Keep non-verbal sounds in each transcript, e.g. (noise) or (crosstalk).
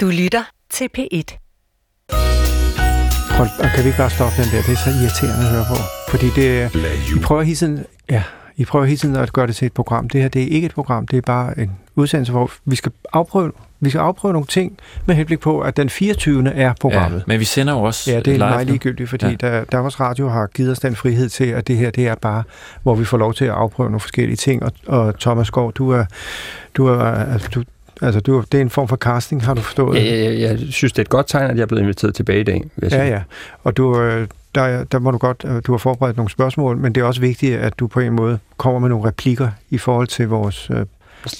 Du lytter til P1. Prøv, og kan vi ikke bare stoppe den der? Det er så irriterende at høre på. Fordi det er... I prøver hele tiden, ja, I prøver hele tiden at gøre det til et program. Det her, det er ikke et program. Det er bare en udsendelse, hvor vi skal afprøve, vi skal afprøve nogle ting med henblik på, at den 24. er programmet. Ja, men vi sender jo også Ja, det er meget ligegyldigt, fordi ja. Der, Danmarks Radio har givet os den frihed til, at det her, det er bare, hvor vi får lov til at afprøve nogle forskellige ting. Og, og Thomas Skov, du er, du er, altså, du, altså, du, det er en form for casting, har du forstået? Jeg, jeg, jeg synes, det er et godt tegn, at jeg er blevet inviteret tilbage i dag. Vil jeg Ja, sige. ja. Og du, øh, der, der må du godt, øh, du har forberedt nogle spørgsmål, men det er også vigtigt, at du på en måde kommer med nogle replikker i forhold til vores øh,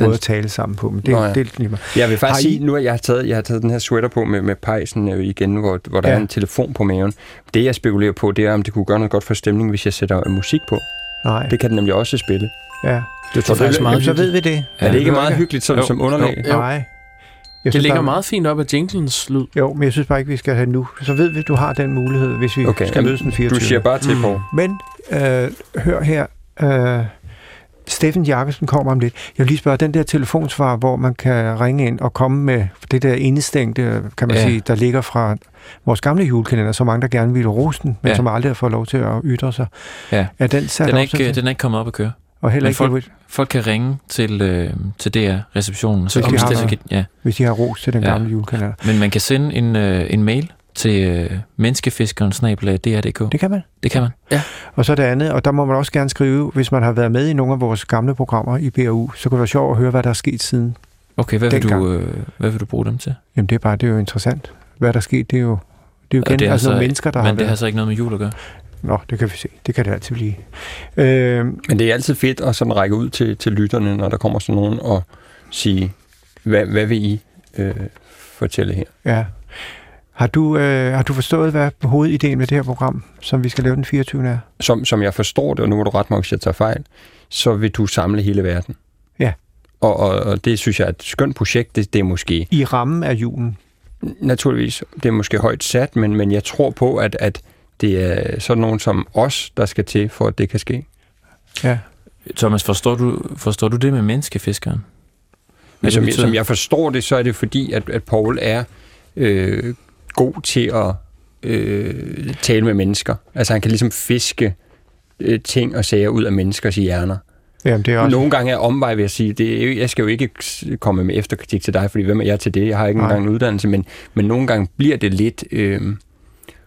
måde at tale sammen på. Men det, Nå ja. det er lige meget. Jeg vil faktisk Har I- sige, nu at jeg har taget, jeg har taget den her sweater på med, med pejsen øh, igen, hvor, hvor der Ja. ja. er en telefon på maven. Det, jeg spekulerer på, det er, om det kunne gøre noget godt for stemningen, hvis jeg sætter øh, musik på. Nej, Det kan den nemlig også spille. ja. Det er faktisk meget så ved vi det. Ja, er det ikke meget hyggeligt som, Jo. som underlag? Jo. Nej. Jeg Det ligger bare- meget fint op af jinglens lyd. Jo, men jeg synes bare ikke, vi skal have nu. Så ved vi, at du har den mulighed, hvis vi Okay, skal mødes den 24. Du siger bare til, Mm. på. Men øh, hør her. Øh, Steffen Jakobsen kommer om lidt. Jeg vil lige spørge, den der telefonsvar, hvor man kan ringe ind og komme med det der indestængte, kan man ja. Sige, der ligger fra vores gamle julekalender, så mange, der gerne ville rose den, men ja. Som aldrig har fået lov til at ytre sig. Ja. Er den sat Den er, op ikke, til- den er ikke kommet op at køre. Og heller men ikke, folk- Folk kan ringe til, øh, til DR-receptionen, så Hvis de har det, kan, ja. hvis de har ros til den Ja. gamle julekalender. Men man kan sende en, øh, en mail til øh, menneskefiskeren dr.dk. Det kan man. Det kan man. Og så det andet, og der må man også gerne skrive, hvis man har været med i nogle af vores gamle programmer i BAU, så kunne det være sjovt at høre, hvad der er sket siden. Okay, hvad vil, du, øh, hvad vil du bruge dem til? Jamen det er bare, det er jo interessant. Hvad der er sket, det er jo, det er jo igen, det er altså nogle mennesker, der har Men det været. har så ikke noget med jul at gøre. Nå, det kan vi se. Det kan det altid blive. Øh, Men det er altid fedt at sådan række ud til, til lytterne, når der kommer sådan nogen, og sige, hvad, hvad vil I øh, fortælle her? ja. Har du, øh, har du forstået, hvad hovedideen med det her program, som vi skal lave den 24. er? Som, som jeg forstår det, og nu må du ret mig, hvis jeg tager fejl, så vil du samle hele verden. Ja. Og, og, og det synes jeg er et skønt projekt. Det, det er måske I rammen af julen. naturligvis, det er måske højt sat, men, men jeg tror på, at, at det er sådan nogen som os, der skal til, for at det kan ske. Ja. Thomas, forstår du, forstår du det med menneskefiskeren? Men det som, jeg, som jeg forstår det, så er det fordi, at, at Paul er øh, god til at øh, tale med mennesker. Altså han kan ligesom fiske øh, ting og sager ud af menneskers hjerner. Jamen, det er også... Nogle gange er omvej, vil jeg sige. Det er, jeg skal jo ikke komme med efterkritik til dig, fordi hvem er jeg til det? Jeg har ikke Nej. engang en uddannelse, men, men nogle gange bliver det lidt øh,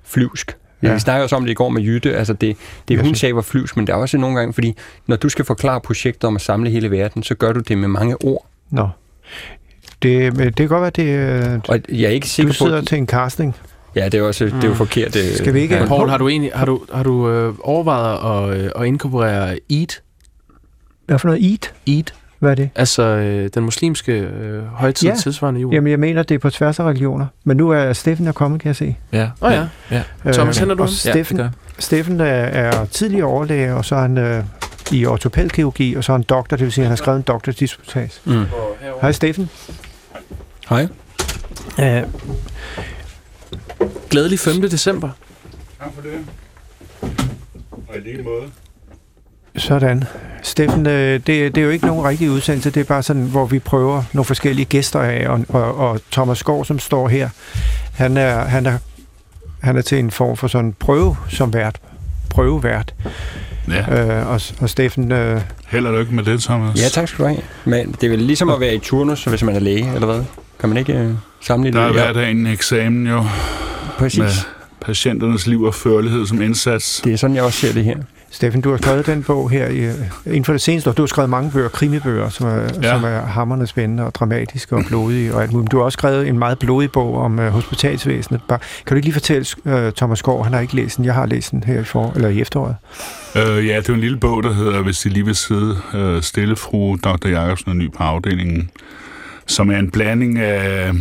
flyvsk. Ja. Vi snakker også om det i går med Jytte. Altså det, det hun sagde var flyvsk, men der er også nogle gange, fordi når du skal forklare projekter om at samle hele verden, så gør du det med mange ord. Nå. Det, men det kan godt være, det øh, Og jeg er ikke sikker du på... sidder til en casting. Ja, det er, også, det er jo Mm. forkert. øh, Skal vi ikke- Ja. Paul, har du egentlig har du, har du øh, overvejet at, øh, at inkorporere Eid? Hvad for noget eat? Eid? Hvad er det? Altså øh, den muslimske øh, højtid Ja. tilsvarende jul? Jamen, jeg mener, det er på tværs af religioner. Men nu er Steffen er kommet, kan jeg se. Ja. Åh oh, ja. ja. Thomas, henter du ham? Ja, Steffen. Steffen er, er tidligere overlæge, og så er han øh, i ortopædkirurgi, og så er han doktor, det vil sige, at han har skrevet en doktordisputats. Mm. Hej Steffen. Hej. Uh, Glædelig 5. december. Tak for det. Og i lige måde. Sådan. Steffen, øh, det, det er jo ikke nogen rigtig udsendelse, det er bare sådan, hvor vi prøver nogle forskellige gæster af, og, og, og Thomas Skov, som står her, han er, han er, han er til en form for sådan prøve som vært. Prøvevært. Ja, Øh, og, og Steffen, øh, held og lykke med det, Thomas. Ja, tak skal du have. Men det er vel ligesom at være i turnus, hvis man er læge, eller hvad? Kan man ikke øh, sammenligne Der er hver dag en eksamen jo, Præcis. med patienternes liv og førlighed som indsats. Det er sådan, jeg også ser det her. Steffen, du har skrevet den bog her i, inden for det seneste år. Du har skrevet mange bøger, krimibøger, som er, ja. som er hammerne spændende og dramatiske og blodige og alt muligt. Du har også skrevet en meget blodig bog om uh, hospitalsvæsenet. Bare, kan du ikke lige fortælle uh, Thomas Skov, han har ikke læst den, jeg har læst den her i, for, eller i efteråret. Øh, ja, det er en lille bog, der hedder Hvis de lige vil sidde øh, stille, fru Dr. Jacobsen og ny på afdelingen, som er en blanding af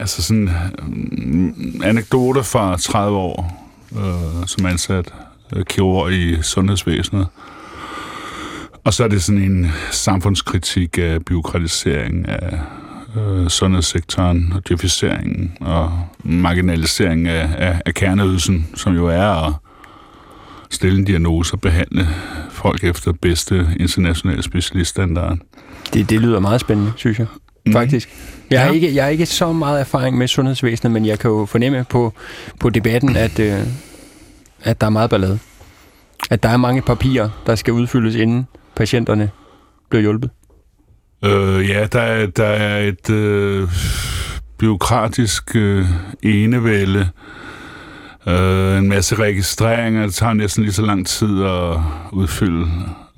altså sådan, mm, anekdoter fra 30 år øh, som ansat øh, kirurg i sundhedsvæsenet. Og så er det sådan en samfundskritik af byråkratisering af øh, sundhedssektoren og djøfiseringen og marginalisering af, af, af kerneydelsen, som jo er at stille en diagnose og behandle folk efter bedste internationale specialiststandard. Det, det lyder meget spændende, synes jeg. mm. faktisk. Jeg, har Ja. ikke, jeg har ikke så meget erfaring med sundhedsvæsenet, men jeg kan jo fornemme på, på debatten, at, øh, at der er meget ballade. At der er mange papirer, der skal udfyldes, inden patienterne bliver hjulpet. Øh, ja, der er, der er et øh, byråkratisk øh, enevælde. Øh, en masse registreringer. Det tager næsten lige så lang tid at udfylde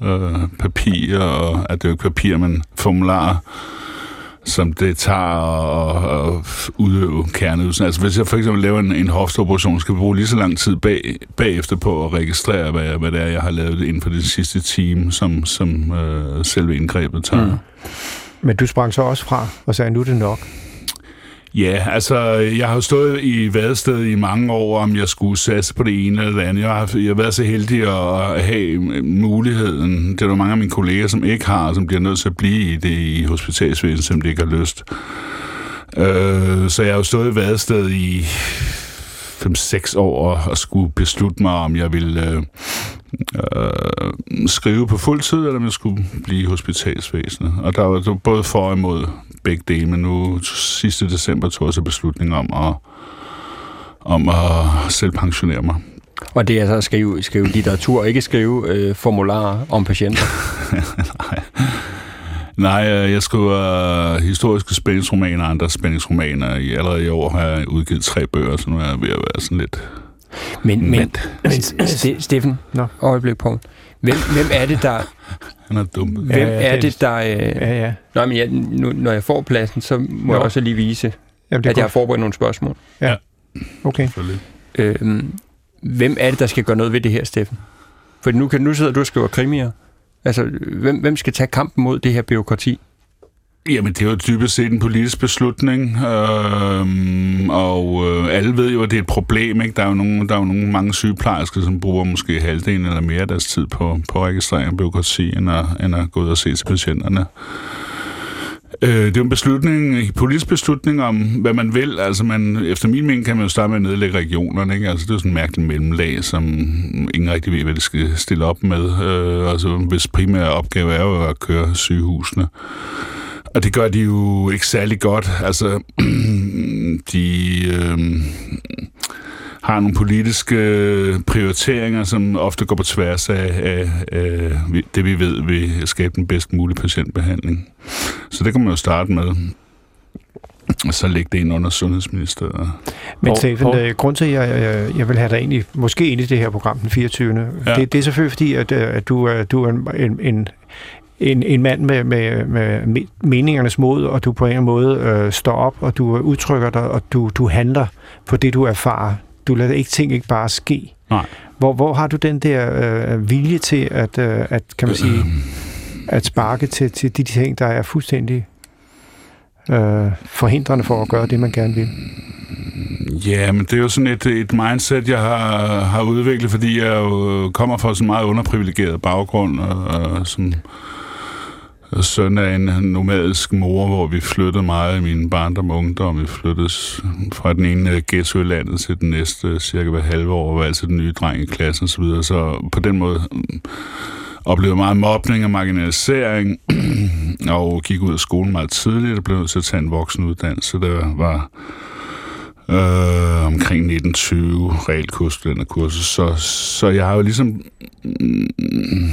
øh, papirer, og at det er jo ikke papir, men formularer, som det tager at, at udøve kerneydelsen. Altså hvis jeg for eksempel laver en, en hofteoperation, skal jeg bruge lige så lang tid bag, bagefter på at registrere, hvad, hvad det er, jeg har lavet inden for den sidste time, som, som øh, selve indgrebet tager. Mm. Men du sprang så også fra og sagde, nu er det nok. Ja, altså, jeg har jo stået i vadested i mange år, om jeg skulle satse på det ene eller det andet. Jeg har, jeg har været så heldig at have muligheden. Det er der mange af mine kolleger, som ikke har, som bliver nødt til at blive i det i hospitalsvæsenet, som de ikke har lyst. Øh, så jeg har jo stået i vadested i 5-6 år og, og skulle beslutte mig, om jeg ville øh, øh, skrive på fuld tid, eller om jeg skulle blive i hospitalsvæsenet. Og der var, der var både for og imod begge dele, men nu sidste december tog jeg så beslutning om at, om at selv pensionere mig. Og det er altså at skrive, skrive litteratur, ikke skrive øh, formularer om patienter. (laughs) Nej. Nej, øh, jeg skriver øh, historiske spændingsromaner og andre spændingsromaner. I, allerede i år har jeg udgivet tre bøger, så nu er jeg ved at være sådan lidt... Men, men, Men- Ste- Steffen, Nå. øjeblik, Poul. Hvem, hvem er det, der... (laughs) Han er dum. Hvem Ja, er det- der... Øh, Ja, ja. nej, men jeg, nu, når jeg får pladsen, så må Nå. jeg også lige vise, Jamen, det at er jeg har godt. forberedt nogle spørgsmål. Okay. Selvfølgelig. Øh, hvem er det, der skal gøre noget ved det her, Steffen? For nu, kan, nu sidder du og skriver krimier. Altså, hvem, hvem skal tage kampen mod det her byråkrati? Jamen, det er jo dybest set en politisk beslutning, øhm, og øh, alle ved jo, at det er et problem. Ikke? Der er jo nogle, der er jo nogle mange sygeplejersker, som bruger måske halvdelen eller mere af deres tid på, på registrering af byråkrati, end at, end at gå ud og se til patienterne. Øh, det er jo en beslutning, en politisk beslutning om, hvad man vil. Altså, man, efter min mening kan man jo starte med at nedlægge regionerne. Ikke? Altså, det er sådan en mærkelig mellemlag, som ingen rigtig ved, hvad det skal stille op med. Øh, altså, hvis primære opgave er jo at køre sygehusene. Og det gør de jo ikke særlig godt. Altså, (clears throat) de øh, har nogle politiske prioriteringer, som ofte går på tværs af, af, af det, vi ved vil skabe den bedst mulige patientbehandling. Så det kan man jo starte med. Og så lægge det ind under Sundhedsministeriet. Men Steffen, øh, grund til, at jeg, jeg, jeg vil have dig i, måske ind i det her program den 24. Ja. Ja. Det, det er selvfølgelig fordi, at, øh, at du, er, du er en, en, en, en, mand med, med, med me- meningernes mod, og du på en eller anden måde øh, står op, og du udtrykker dig, og du, du handler på det, du erfarer. Du lader ikke ting ikke bare ske. Nej. Hvor, hvor har du den der øh, vilje til at, øh, at, kan man sige, (clears throat) at sparke til, til de ting, der er fuldstændig øh, forhindrende for at gøre det, man gerne vil? Ja, men det er jo sådan et, et mindset, jeg har, har udviklet, fordi jeg jo kommer fra sådan en meget underprivilegeret baggrund, og, og som søn af en nomadisk mor, hvor vi flyttede meget i min barndom og ungdom. Vi flyttede fra den ene øh, ghetto i landet til den næste øh, cirka hver halve år, og var altid den nye dreng i klassen osv. Så, videre. så på den måde mm, oplevede meget mobning og marginalisering, (clears throat) og gik ud af skolen meget tidligt og blev nødt til at tage en voksenuddannelse. Der var øh, omkring 1920 realkursstudenterkursus. Så, så jeg har jo ligesom... Mm,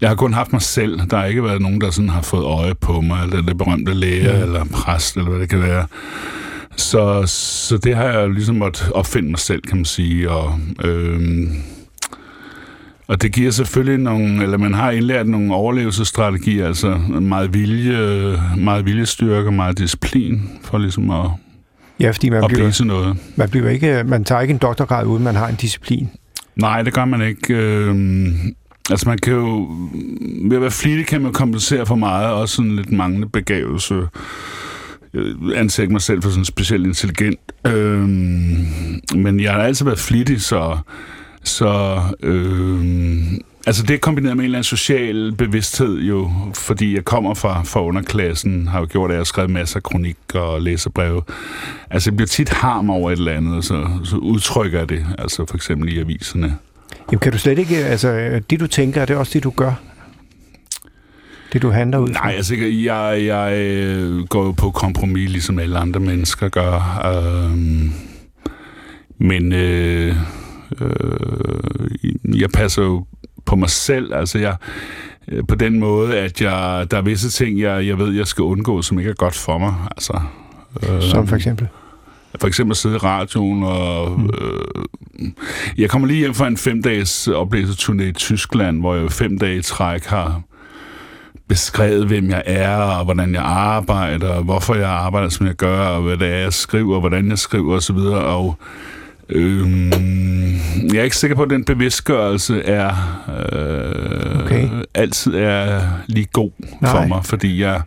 jeg har kun haft mig selv. Der har ikke været nogen, der sådan har fået øje på mig, eller det berømte læge, Ja. eller præst, eller hvad det kan være. Så, så det har jeg ligesom måtte opfinde mig selv, kan man sige. Og, øhm, og det giver selvfølgelig nogle, eller man har indlært nogle overlevelsesstrategier, altså meget vilje, meget viljestyrke, meget disciplin, for ligesom at, Ja, fordi man at bliver, blive til noget. man, bliver ikke, man tager ikke en doktorgrad, uden man har en disciplin. Nej, det gør man ikke. Øhm, altså man kan jo, ved at være flittig kan man kompensere for meget, også sådan lidt manglende begavelse. Jeg anser ikke mig selv for sådan specielt intelligent. Øhm, men jeg har altid været flittig, så, så øhm, altså det kombineret med en eller anden social bevidsthed jo, fordi jeg kommer fra, fra underklassen, har jo gjort, at jeg har skrevet masser af kronikker og læserbreve. Altså jeg bliver tit harm over et eller andet, og så, så udtrykker jeg det, altså for eksempel i aviserne. Jamen, kan du slet ikke, altså det du tænker, er det også det, du gør? det du handler ud fra? Nej, altså, jeg, jeg øh, går jo på kompromis, ligesom alle andre mennesker gør. Øh, men øh, øh, jeg passer jo på mig selv. Altså, jeg, øh, på den måde, at jeg, der er visse ting, jeg, jeg ved, jeg skal undgå, som ikke er godt for mig. Altså, øh, som for eksempel? For eksempel sidde i radioen, og mm. øh, jeg kommer lige hjem fra en fem-dages oplæserturné i Tyskland, hvor jeg fem dage i træk har beskrevet, hvem jeg er, og hvordan jeg arbejder, og hvorfor jeg arbejder, som jeg gør, og hvad det er, jeg skriver, og hvordan jeg skriver osv., og Øhm, jeg er ikke sikker på, at den bevidstgørelse er øh, okay. altid er lige god Nej. for mig, fordi jeg,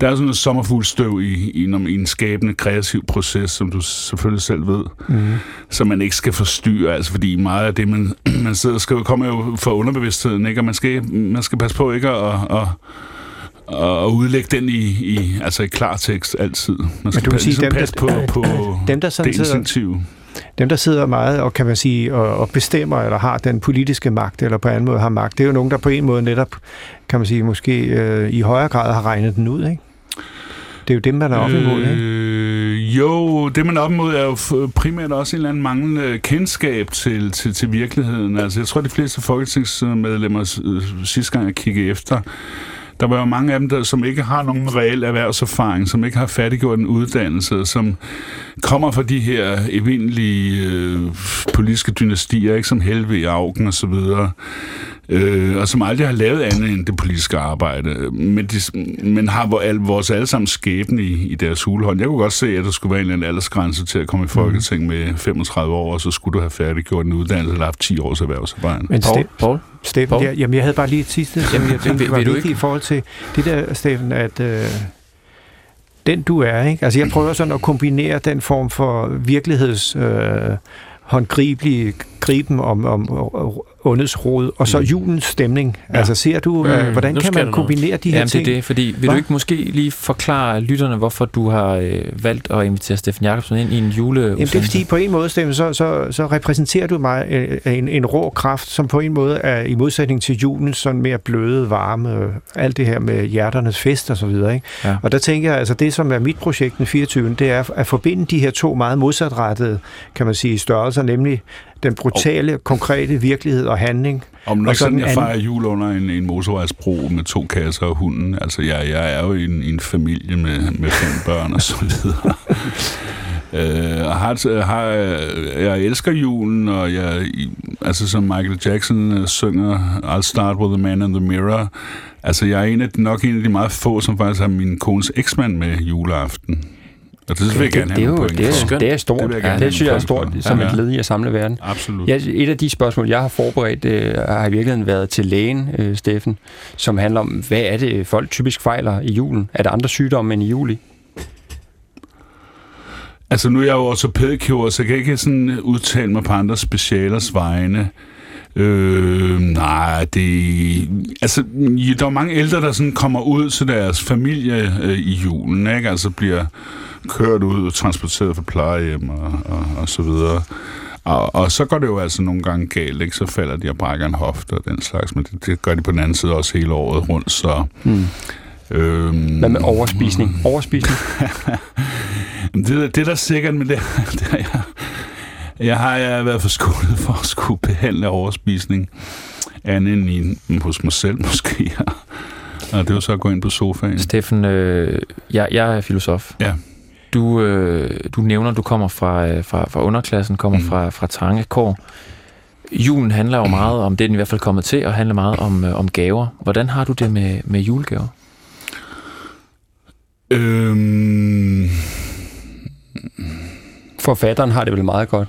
der er sådan noget sommerfuldstøv i, i, i en skabende kreativ proces, som du selvfølgelig selv ved, mm. som man ikke skal forstyrre, altså fordi meget af det, man, (clears throat) man sidder og skriver, kommer jo fra underbevidstheden, ikke? og man skal, man skal passe på ikke at, at, at og udlægge den i, i, altså i klartekst altid. Man skal Men du passe, sige, dem, passe på, (clears throat) på dem, der sådan det instinktive dem, der sidder meget og kan man sige, og, og bestemmer, eller har den politiske magt, eller på anden måde har magt, det er jo nogen, der på en måde netop, kan man sige, måske øh, i højere grad har regnet den ud, ikke? Det er jo dem, man er op imod, ikke? Øh, jo, det man er op imod er jo primært også en eller anden manglende kendskab til, til, til virkeligheden. Altså, jeg tror, de fleste folketingsmedlemmer øh, sidste gang jeg kiggede efter, der var jo mange af dem, der, som ikke har nogen reel erhvervserfaring, som ikke har færdiggjort en uddannelse, som kommer fra de her evindelige øh, politiske dynastier, ikke? Som Helve, Augen og så videre, øh, og som aldrig har lavet andet end det politiske arbejde, men, de, men har al, vores allesammen skæbne i, i deres hulehånd. Jeg kunne godt se, at der skulle være en eller anden aldersgrænse til at komme i Folketing mm. med 35 år, og så skulle du have færdiggjort en uddannelse eller haft 10 års erhvervsarbejde. Men Paul, Paul, Steffen? Ja, jamen jeg havde bare lige et sidste, (laughs) jamen, jeg tænkte, det var vigtigt i forhold til det der, Steffen, at øh, den du er, ikke? Altså jeg prøver sådan at kombinere den form for virkeligheds... Øh, håndgribelige griben om, om ondets rod, og så mm. julens stemning. Ja. Altså ser du, mm. uh, hvordan kan man kombinere de her Jamen, ting? det er det, fordi vil Hva? du ikke måske lige forklare lytterne, hvorfor du har øh, valgt at invitere Steffen Jacobsen ind i en jule Jamen det er fordi, på en måde, Steffen, så, så, så repræsenterer du mig øh, en, en rå kraft, som på en måde er i modsætning til julen, sådan mere bløde, varme, alt det her med hjerternes fest og så videre. Ikke? Ja. Og der tænker jeg, altså det som er mit projekt den 24. det er at forbinde de her to meget modsatrettede, kan man sige, størrelser, nemlig den brutale, konkrete virkelighed og handling. Om nok sådan, jeg fejrer jul under en, en motorvejsbro med to kasser og hunden. Altså, jeg, jeg er jo i en, en familie med, med fem børn og så videre. (laughs) Øh, og har, har, jeg elsker julen, og jeg, altså som Michael Jackson uh, synger, I'll start with the man in the mirror. Altså jeg er en af, nok en af de meget få, som faktisk har min kones eksmand med juleaften. Og det, vil jeg gerne det, det, det, det, er, det er stort. Det, ja, det synes jeg er stort, som ja. et led i at samle verden. Absolut. Ja, et af de spørgsmål, jeg har forberedt, øh, har i virkeligheden været til lægen, øh, Steffen, som handler om, hvad er det, folk typisk fejler i julen? Er der andre sygdomme end i juli? Altså, nu er jeg jo ortopædkirurg, så jeg kan ikke sådan udtale mig på andre specialers vegne. Øh, nej, det... Altså, der er mange ældre, der sådan kommer ud til deres familie øh, i julen, ikke? Altså bliver kørt ud og transporteret fra plejehjem og, og, og så videre. Og, og så går det jo altså nogle gange galt, ikke? Så falder de og brækker en hofte og den slags, men det, det gør de på den anden side også hele året rundt, så... Mm. Øhm, Hvad med overspisning? (laughs) Overspisning? det, det er der sikkert, men det, (laughs) det er jeg, jeg har jeg været forskålet (laughs) for at skulle behandle overspisning andet end i, hos mig selv (laughs) måske. Og det er jo så at gå ind på sofaen. Steffen, øh, jeg, jeg er filosof. Ja. Du, øh, du nævner, at du kommer fra, øh, fra, fra underklassen, kommer mm. fra, fra trange kår. Julen handler jo meget om, det er den i hvert fald kommet til, og handler meget om, øh, om gaver. Hvordan har du det med, med julegaver? Øhm... Forfatteren har det vel meget godt?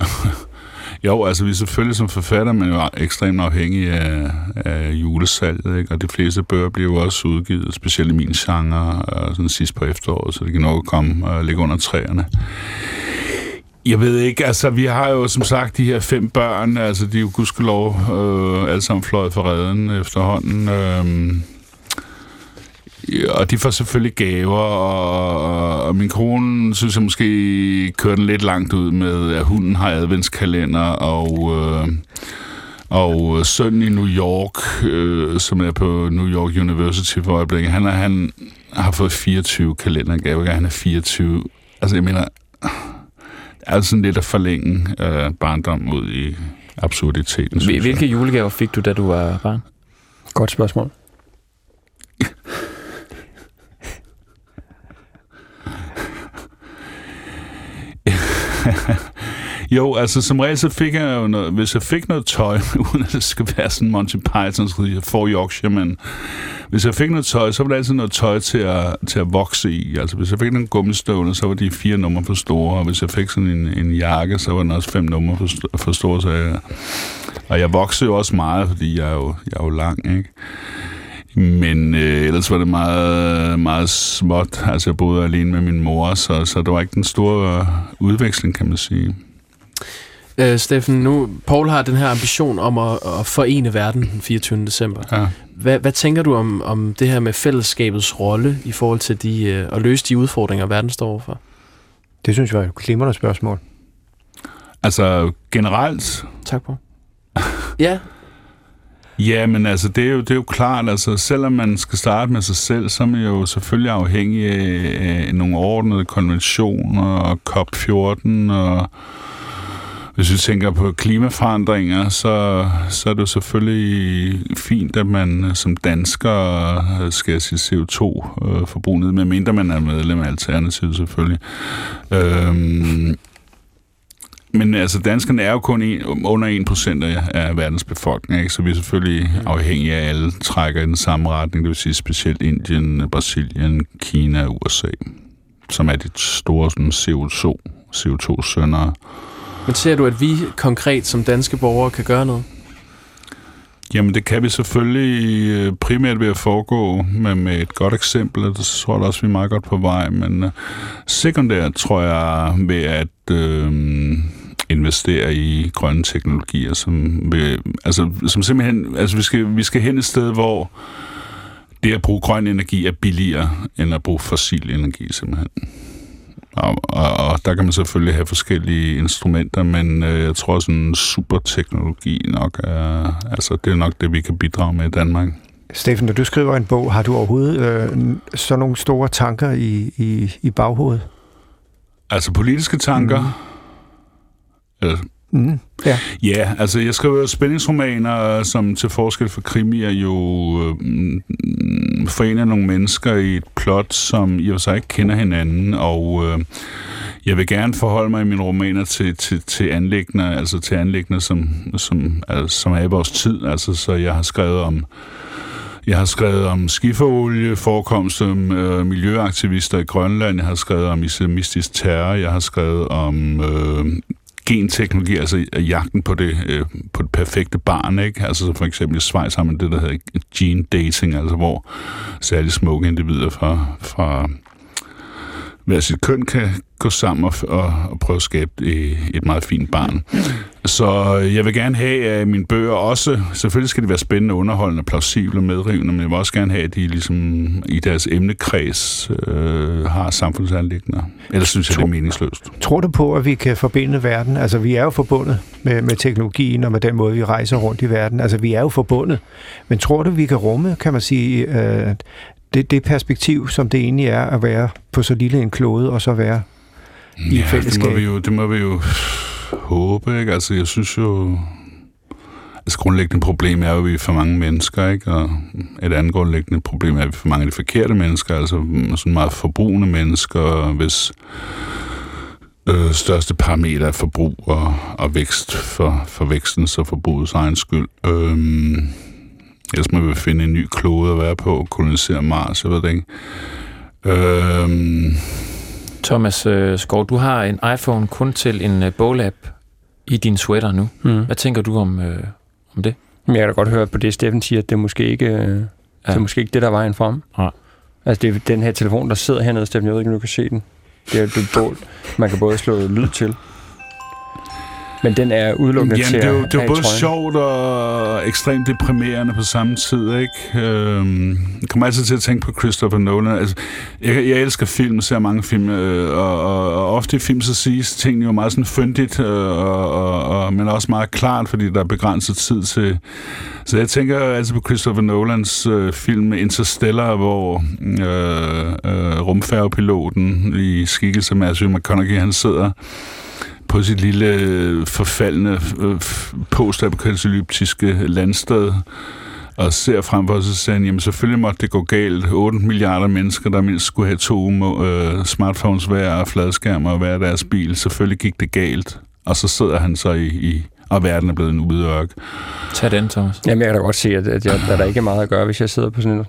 (laughs) jo, altså vi er selvfølgelig som forfatter, men jo ekstremt afhængige af, af julesalget, ikke? og de fleste bøger bliver jo også udgivet, specielt i min genre, og sådan sidst på efteråret, så det kan nok komme og ligge under træerne. Jeg ved ikke, altså vi har jo som sagt de her fem børn, altså de er jo gudskelov øh, alle sammen fløjet for redden efterhånden. Øh, og de får selvfølgelig gaver, og, og min kone synes jeg måske kører den lidt langt ud med, at hunden har adventskalender, og, øh, Og sønnen i New York, øh, som er på New York University for øjeblikket, han, er, han har fået 24 kalendergaver. Han er 24. Altså, jeg mener, det er sådan lidt at forlænge øh, barndom ud i absurditeten. synes jeg. Hvilke julegaver fik du, da du var barn? Godt spørgsmål. (laughs) Jo, altså som regel så fik jeg jo noget, hvis jeg fik noget tøj, (laughs) uden at det skal være sådan Monty Python, for Yorkshire, men hvis jeg fik noget tøj, så var det altid noget tøj til at, til at vokse i. Altså hvis jeg fik nogle gummistøvler, så var de fire numre for store, og hvis jeg fik sådan en, en jakke, så var den også fem numre for, for store. Så jeg, og jeg voksede jo også meget, fordi jeg er jo, jeg er jo lang, ikke? Men øh, ellers var det meget, meget småt. Altså, jeg boede alene med min mor, så, så der var ikke den store øh, udveksling, kan man sige. Øh, Steffen, nu, Paul har den her ambition om at, at forene verden den 24. december. Ja. Hvad, hvad tænker du om, om det her med fællesskabets rolle i forhold til de, øh, at løse de udfordringer, verden står overfor? Det synes jeg var et glimrende spørgsmål. Altså, generelt, Tak, Paul. ja, Ja, men altså, det er, jo, det er jo klart, altså, selvom man skal starte med sig selv, så er man jo selvfølgelig afhængig af, af nogle ordnede konventioner og COP14, og hvis vi tænker på klimaforandringer, så, så er det jo selvfølgelig fint, at man som dansker skal sit CO2-forbrug øh, ned, medmindre man er medlem af Alternativet selvfølgelig. Øhm, men altså, danskerne er jo kun en, under 1% af, af verdens befolkning, ikke? så vi er selvfølgelig afhængige af, at alle trækker i den samme retning, det vil sige specielt Indien, Brasilien, Kina og USA, som er de store sådan, CO2, CO2-søndere. men ser du, at vi konkret som danske borgere kan gøre noget? Jamen, det kan vi selvfølgelig øh, primært ved at foregå med, med et godt eksempel, og det tror jeg også, vi er meget godt på vej, men uh, sekundært tror jeg ved at øh, investere i grønne teknologier, som, vil, altså, som simpelthen, altså vi skal, vi skal hen et sted, hvor det at bruge grøn energi er billigere, end at bruge fossil energi simpelthen. Og, og, og der kan man selvfølgelig have forskellige instrumenter, men øh, jeg tror sådan superteknologi nok er, altså det er nok det, vi kan bidrage med i Danmark. Steffen, når du skriver en bog, har du overhovedet øh, sådan nogle store tanker i, i, i baghovedet? Altså politiske tanker, mm. Eller Mm. Ja. Ja, altså jeg skriver spændingsromaner, som til forskel for krimier jo øh, forener nogle mennesker i et plot, som i og for sig ikke kender hinanden, og øh, jeg vil gerne forholde mig i mine romaner til, til, til anlæggende, altså til anlæggende, som, som, altså, som er i vores tid. Altså, så jeg har skrevet om jeg har skrevet om skiferolie, forekomst om øh, miljøaktivister i Grønland, jeg har skrevet om islamistisk terror, jeg har skrevet om øh, genteknologi, altså øh, jagten på det, øh, på det perfekte barn, ikke? Altså så for eksempel i Schweiz har man det, der hedder gene dating, altså hvor særligt smukke individer fra, fra hver sit køn kan gå sammen og, og, og prøve at skabe et, et meget fint barn. Så jeg vil gerne have, at mine bøger også, selvfølgelig skal de være spændende, underholdende, plausible og medrivende, men jeg vil også gerne have, at de ligesom i deres emnekreds øh, har samfundsanlæggende. Ellers synes jeg, det er meningsløst. Tror du på, at vi kan forbinde verden? Altså, vi er jo forbundet med, med teknologien og med den måde, vi rejser rundt i verden. Altså, vi er jo forbundet. Men tror du, vi kan rumme, kan man sige, øh, det, det perspektiv, som det egentlig er at være på så lille en klode, og så være i Ja, det fællesskab? må vi jo, det må vi jo håbe, ikke? Altså, jeg synes jo... Altså, grundlæggende problem er jo, at vi er for mange mennesker, ikke? Og et andet grundlæggende problem er, at vi er for mange af de forkerte mennesker, altså sådan meget forbrugende mennesker, hvis øh, største parameter er forbrug og, og vækst for, for vækstens og forbrugets egen skyld. Øhm, ellers må vi finde en ny klode at være på, kolonisere Mars, jeg ved det ikke. Øhm, Thomas øh, Skov, du har en iPhone kun til en øh, boglab i din sweater nu. Mm. Hvad tænker du om, øh, om det? Men jeg kan da godt høre på det, Steffen siger, at det er måske ikke, øh, ja. det, er måske ikke det, der er vejen frem. Nej. Altså, det er den her telefon, der sidder hernede, Steffen. Jeg ved ikke, om du kan se den. Det er jo et bål, man kan både slå lyd til. Men den er udelukkende Jamen, til det er jo, det er jo både trøjen. sjovt og ekstremt deprimerende på samme tid, ikke? Øhm, jeg kommer altid til at tænke på Christopher Nolan. Altså, jeg, jeg elsker film, ser mange film, øh, og, og, og ofte i film så siges tingene jo meget sådan fyndigt, øh, og, og, og, men også meget klart, fordi der er begrænset tid til... Så jeg tænker altid på Christopher Nolans øh, film Interstellar, hvor øh, øh, rumfærgepiloten i skikkelse af Matthew McConaughey, han sidder på sit lille øh, forfaldende øh, postapokalyptiske landsted og ser frem for sig sagde han, jamen selvfølgelig måtte det gå galt. 8 milliarder mennesker, der mindst skulle have to øh, smartphones hver og fladskærmer og hver deres bil. Selvfølgelig gik det galt. Og så sidder han så i, i og verden er blevet en udørk. Tag den, Thomas. Jamen, jeg kan da godt se, at, at jeg, at der ikke er meget at gøre, hvis jeg sidder på sådan en...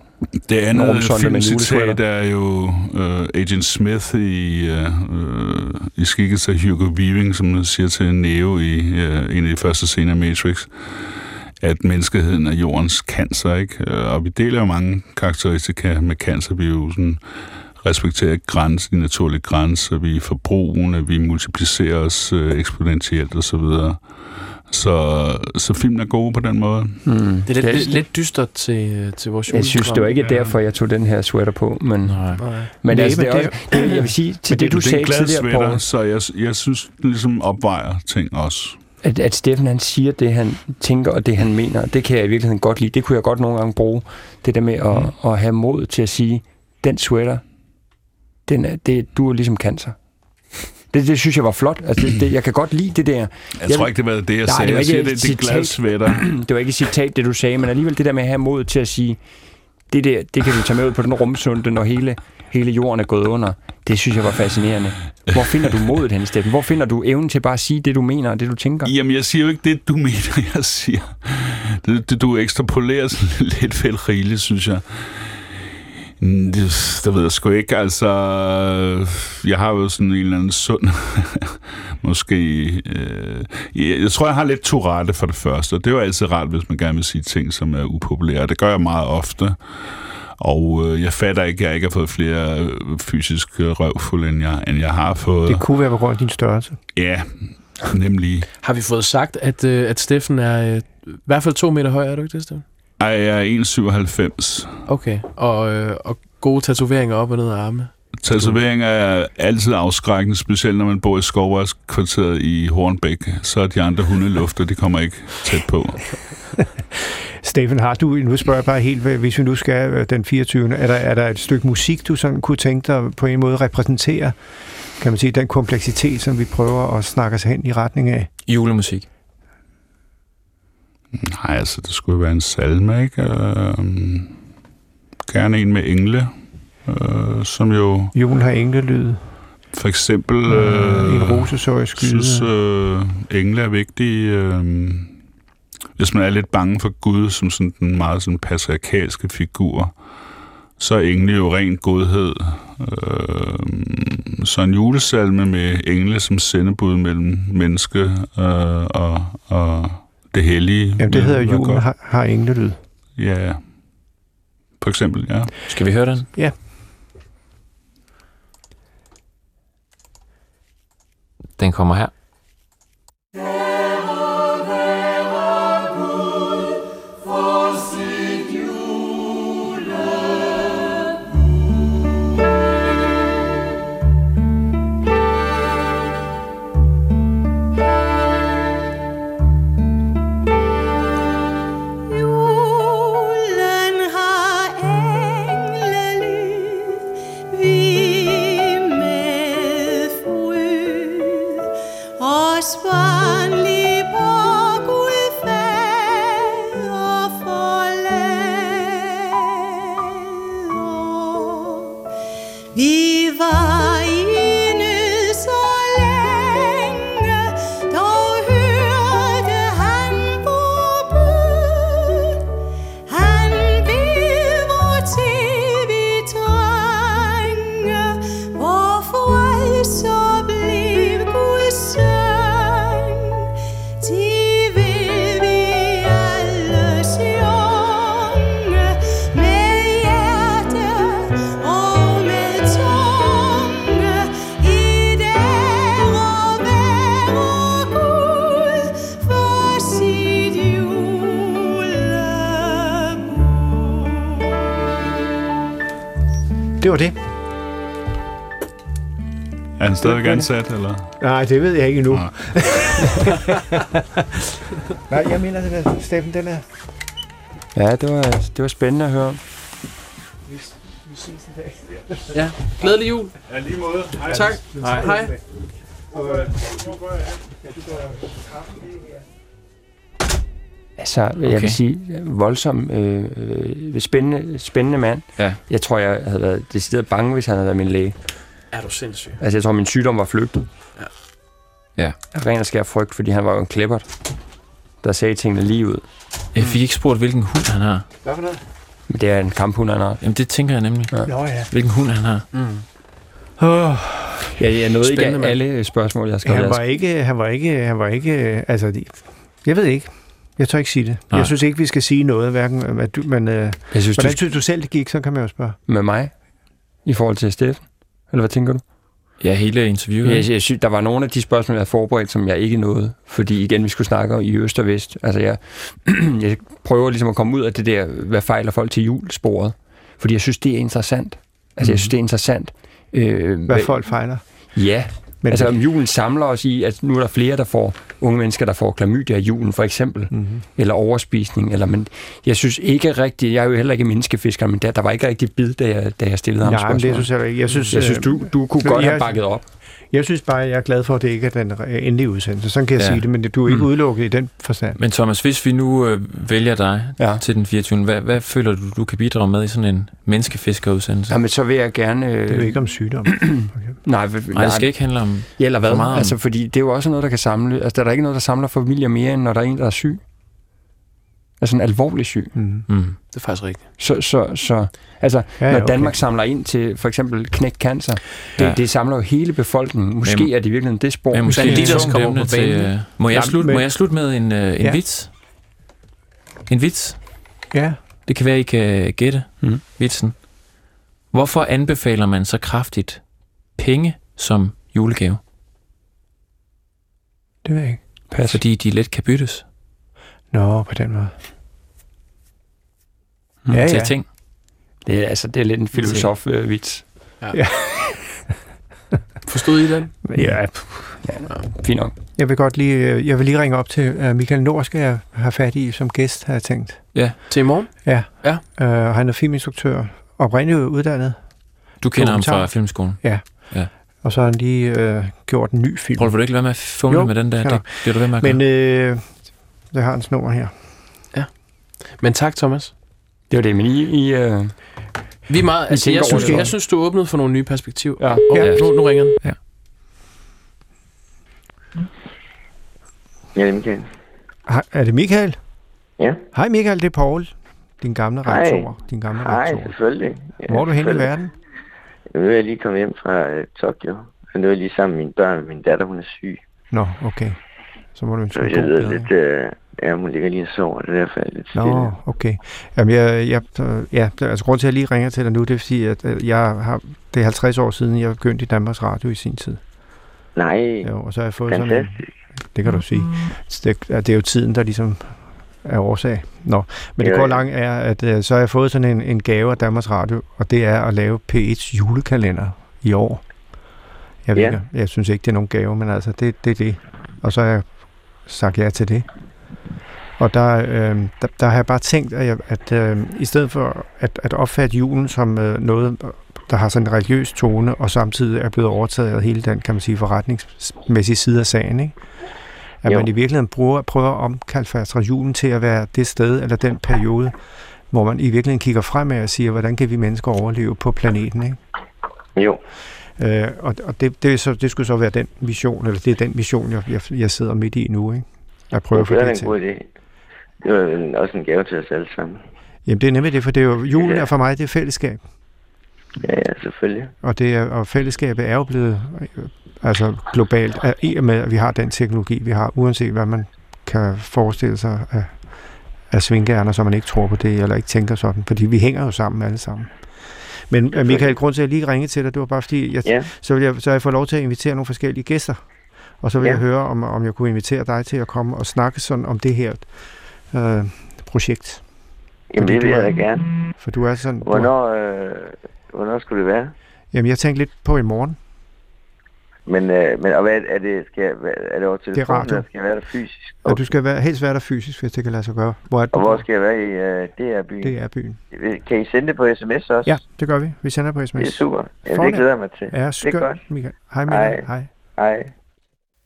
Det andet filmcitat julesweater. er jo øh, Agent Smith i, øh, i skikkelse af Hugo Weaving, som siger til Neo i øh, en af de første scener af Matrix, at menneskeheden er jordens cancer, ikke? Og vi deler jo mange karakteristika med cancer. Vi er jo sådan respekterer grænser, de naturlige grænser, vi er forbrugende, vi multiplicerer os øh, eksponentielt osv. Så, så, filmen er god på den måde. Hmm. Det er lidt, Jeg- lidt, lidt dystert til, til vores Jeg synes, det var ikke derfor, jeg tog den her sweater på, men... Nej. Men Nej, altså, men det er det også, det, jeg vil sige, til Men det, du det er sagde tidligere, sweater, Paul, så jeg, jeg synes, den ligesom opvejer ting også. at, at Steffen han siger det, han tænker, og det, han mener, det kan jeg i virkeligheden godt lide. Det kunne jeg godt nogle gange bruge. Det der med at, Mm. at have mod til at sige, den sweater, den er, det, du er ligesom cancer. Det, det synes jeg var flot. Altså, det, det, jeg kan godt lide det der. Jeg, Jeg tror ikke, det var det, jeg Nej, sagde. det var jeg ikke siger, et det, det er citat. glad sweater. (clears throat) Det var ikke et citat, det du sagde, men alligevel det der med at have mod til at sige, det der, det kan vi tage med ud på den rumsunde, når hele, hele jorden er gået under. Det synes jeg var fascinerende. Hvor finder du modet hen, Steffen? Hvor finder du evnen til bare at sige det, du mener og det, du tænker? Jamen, jeg siger jo ikke det, du (laughs) mener, jeg siger. Det, det, du ekstrapolerer sådan lidt vel rigeligt, synes jeg. Mm, Det, det ved jeg sgu ikke. Altså, jeg har jo sådan en eller anden sund... (laughs) måske... Øh, jeg, jeg tror, jeg har lidt Tourette for det første. Det er jo altid rart, hvis man gerne vil sige ting, som er upopulære. Det gør jeg meget ofte. Og øh, jeg fatter ikke, at jeg ikke har fået flere øh, fysiske røvfulde, end jeg, end jeg har fået. Det kunne være på grund af din størrelse. Ja, nemlig. Har vi fået sagt, at, øh, at Steffen er øh, i hvert fald to meter høj, er du ikke det, Steffen? Ej, jeg er 1,97. Okay. Og, øh, og gode tatoveringer op og ned af arme. Tatoveringer er altid afskrækkende, specielt når man bor i Skovvejskvarteret i Hornbæk. Så er de andre hundelufter, de kommer ikke tæt på. (laughs) Steffen, har du, nu spørger jeg bare helt, hvis vi nu skal øh, den 24. Er der, er der et stykke musik, du sådan kunne tænke dig på en måde repræsentere, kan man sige, den kompleksitet, som vi prøver at snakke os hen i retning af? Julemusik. Nej, altså, det skulle være en salme, ikke? Øhm, gerne en med engle, øh, som jo Julen har englelyd. for eksempel... Øh, en Øh, rose så jeg jeg skyde. synes, øh, engle er vigtige. Øh, hvis man er lidt bange for Gud som sådan den meget sådan patriarkalske figur, så er engle jo ren godhed. Øh, så en julesalme med engle som sendebud mellem menneske øh, og, og det hellige. Jamen, det hedder Julen godt. har, har englelyd. Ja, for eksempel, ja. Skal vi høre den? Ja. Den kommer her. Det var det. Er han stadigvæk ansat, eller? Nej, det ved jeg ikke endnu. Nej. (laughs) Nej, jeg mener, den er, Steffen, den er... Ja, det var, det var spændende at høre. Ja, glædelig jul. Ja, lige måde. Hej. Tak. Hej. Hej. Altså, jeg Okay. vil sige, voldsom, øh, øh, spændende, spændende mand. Ja. Jeg tror, jeg havde været decideret bange, hvis han havde været min læge. Er du sindssyg? Altså, jeg tror, min sygdom var flygtet. Ja. Ja. Ren og skær frygt, fordi han var jo en klippert, der sagde tingene lige ud. Jeg fik ikke spurgt, hvilken hund han har. Hvad for noget? Men det er en kamphund, han har. Jamen, det tænker jeg nemlig. Nå ja. Hvilken hund han har. Mm. Oh, Ja, jeg nåede Spændende, ikke alle spørgsmål, jeg skrev. han Jeg var ikke, han var ikke, han var ikke, altså, de, jeg ved ikke. Jeg tør ikke sige det. Nej. Jeg synes ikke, vi skal sige noget, hverken, at du, men øh, Jeg synes, hvordan du synes du selv, det gik, så kan man jo spørge. med mig i forhold til Steffen? Eller hvad tænker du? Ja, hele interviewet. Jeg, jeg synes, der var nogle af de spørgsmål, jeg havde forberedt, som jeg ikke nåede. Fordi igen, vi skulle snakke om i øst og vest. Altså, jeg, (clears throat) jeg prøver ligesom at komme ud af det der, hvad fejler folk til jul sporet. Fordi jeg synes, det er interessant. Altså, jeg synes, det er interessant. Øh, Hvad folk fejler. Ja, Men altså om julen samler os i, at nu er der flere, der får, unge mennesker, der får klamydia i julen, for eksempel, Mm-hmm. eller overspisning, eller, men jeg synes ikke rigtigt, jeg er jo heller ikke menneskefisker, men der, der var ikke rigtig bid, da jeg, da jeg stillede ham Nej, men det spørgsmål. synes jeg ikke. Jeg synes, jeg synes, øh, du, du kunne så godt jeg- have bakket op. Jeg synes bare, jeg er glad for, at det ikke er den endelige udsendelse. Sådan kan jeg Ja. sige det, men du er ikke Mm. udelukket i den forstand. Men Thomas, hvis vi nu øh, vælger dig Ja. til den 24. Hvad, hvad føler du, du kan bidrage med i sådan en menneskefiskerudsendelse? Jamen, så vil jeg gerne... Øh, Det er jo ikke om sygdom. (clears throat) Nej, Nej, det skal ikke handle om... Ja, eller hvad? for meget om- Altså, fordi det er jo også noget, der kan samle... Altså, der er der ikke noget, der samler familier mere, end når der er en, der er syg. Altså en alvorlig syg. Mm. Mm. Det er faktisk rigtigt. Så, så, så altså, Ja, ja, når Danmark okay. samler ind til for eksempel knæk cancer, det, Ja. det samler jo hele befolkningen. Måske Men- er det i virkeligheden det spor. Men måske lidt tungt kommer på til, banen. øh, må, jeg slutte, men- må jeg slutte med en, øh, en Ja. vits? En vits? Ja. Det kan være, I kan gætte Mm. vitsen. Hvorfor anbefaler man så kraftigt penge som julegave? Det ved jeg ikke. Pas. Fordi de let kan byttes Nå, på den måde. Mm. Ja, til ja. ting. Det er, altså, det er lidt en filosof-vits. (laughs) Forstod I den? Ja, Fint nok. jeg vil godt lige, øh, jeg vil lige ringe op til uh, Michael Nord, skal jeg have fat i som gæst, har jeg tænkt. Til i morgen? Uh, han er filminstruktør, oprindeligt uddannet, Du kender ham fra filmskolen. og så har han lige uh, gjort en ny film. Prøv, du ikke være med at fumle Jo, med den der? kan Det bliver du ved med at gøre. Men øh, det har hans nummer her. Men tak, Thomas. Det var det, men I... I øh, Vi er meget, altså, tænker jeg, synes, det. jeg synes, du åbnede for nogle nye perspektiver. ja. Oh, Ja. nu, nu ringer den. Ja, det er Michael. Hej, er det Michael? Ja. Hej Michael, det er Paul. Din gamle Hej. rektor. Din gamle Hej, rektor. selvfølgelig. Ja, Hvor er du hen i verden? Nu er jeg lige kommet hjem fra uh, Tokyo. Og nu er jeg lige sammen med mine børn. Min datter, hun er syg. Nå, okay. Så må du ønske jeg god ved bedring. lidt... Uh, ja, hun ligger lige og sover. Det er derfor, jeg er lidt stille. Nå, okay. Jamen, jeg, jeg, øh, ja, det- altså grund til, at jeg lige ringer til dig nu, det er fordi, at øh, jeg har, det er 50 år siden, jeg begyndte i Danmarks Radio i sin tid. Nej, Jo, og så har jeg fået sådan en, fantastisk. det kan du sige. Så Det, det er jo tiden, der ligesom er årsag. Nå, men det går langt er, at øh, så har jeg fået sådan en, en gave af Danmarks Radio, og det er at lave P1's julekalender i år. Jeg, ved, Ja. ikke, jeg synes ikke, det er nogen gave, men altså, det, det er det. Og så har jeg sagt ja til det. Og der, øh, der, der har jeg bare tænkt, at, jeg, at øh, i stedet for at, at opfatte julen som øh, noget, der har sådan en religiøs tone, og samtidig er blevet overtaget af hele den, kan man sige, forretningsmæssige side af sagen, ikke? At Jo. man i virkeligheden bruger, prøver at omkalfatre julen til at være det sted eller den periode, hvor man i virkeligheden kigger fremad og siger, hvordan kan vi mennesker overleve på planeten, ikke? Jo, Øh, og og det, det, er så, det skulle så være den mission, eller det er den mission, jeg, jeg, jeg sidder midt i nu, ikke? At prøve at få det er det en til. god idé. Det var en- også en gave til os alle sammen. Jamen det er nemlig det, for det er jo, julen Ja. er for mig, det er fællesskab. Ja, ja, selvfølgelig. Og, det er, og fællesskabet er jo blevet øh, altså globalt, i og med at vi har den teknologi, vi har, uanset hvad man kan forestille sig af, af svingærner, så man ikke tror på det, eller ikke tænker sådan, fordi vi hænger jo sammen alle sammen. Men øh, Michael, grund til, at jeg lige ringede til dig, det var bare fordi, jeg, Ja. så, vil jeg, så jeg fået lov til at invitere nogle forskellige gæster. Og så vil Ja. jeg høre, om, om jeg kunne invitere dig til at komme og snakke sådan om det her øh, projekt. Jamen, Fordi det vil jeg da gerne. For du er sådan... Du er, Hvornår, øh, Hvornår skulle det være? Jamen, jeg tænkte lidt på i morgen. Men, øh, men og hvad er det? Skal jeg, hvad, er det over telefonen, radio. eller skal jeg være der fysisk? Og du skal være, helst være der fysisk, hvis det kan lade sig gøre. Hvor er det, Og hvor skal jeg være i øh, DR-byen? Det er byen. Kan I sende det på sms også? Ja, det gør vi. Vi sender på sms. Det er super. Ja, det Fornemt. glæder jeg mig til. Ja, det er skønt, godt. Michael. Hej, Michael. Hej. Hej. Hej.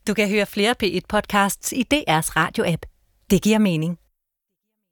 Du kan høre flere P1-podcasts i DR's radio-app. Det giver mening.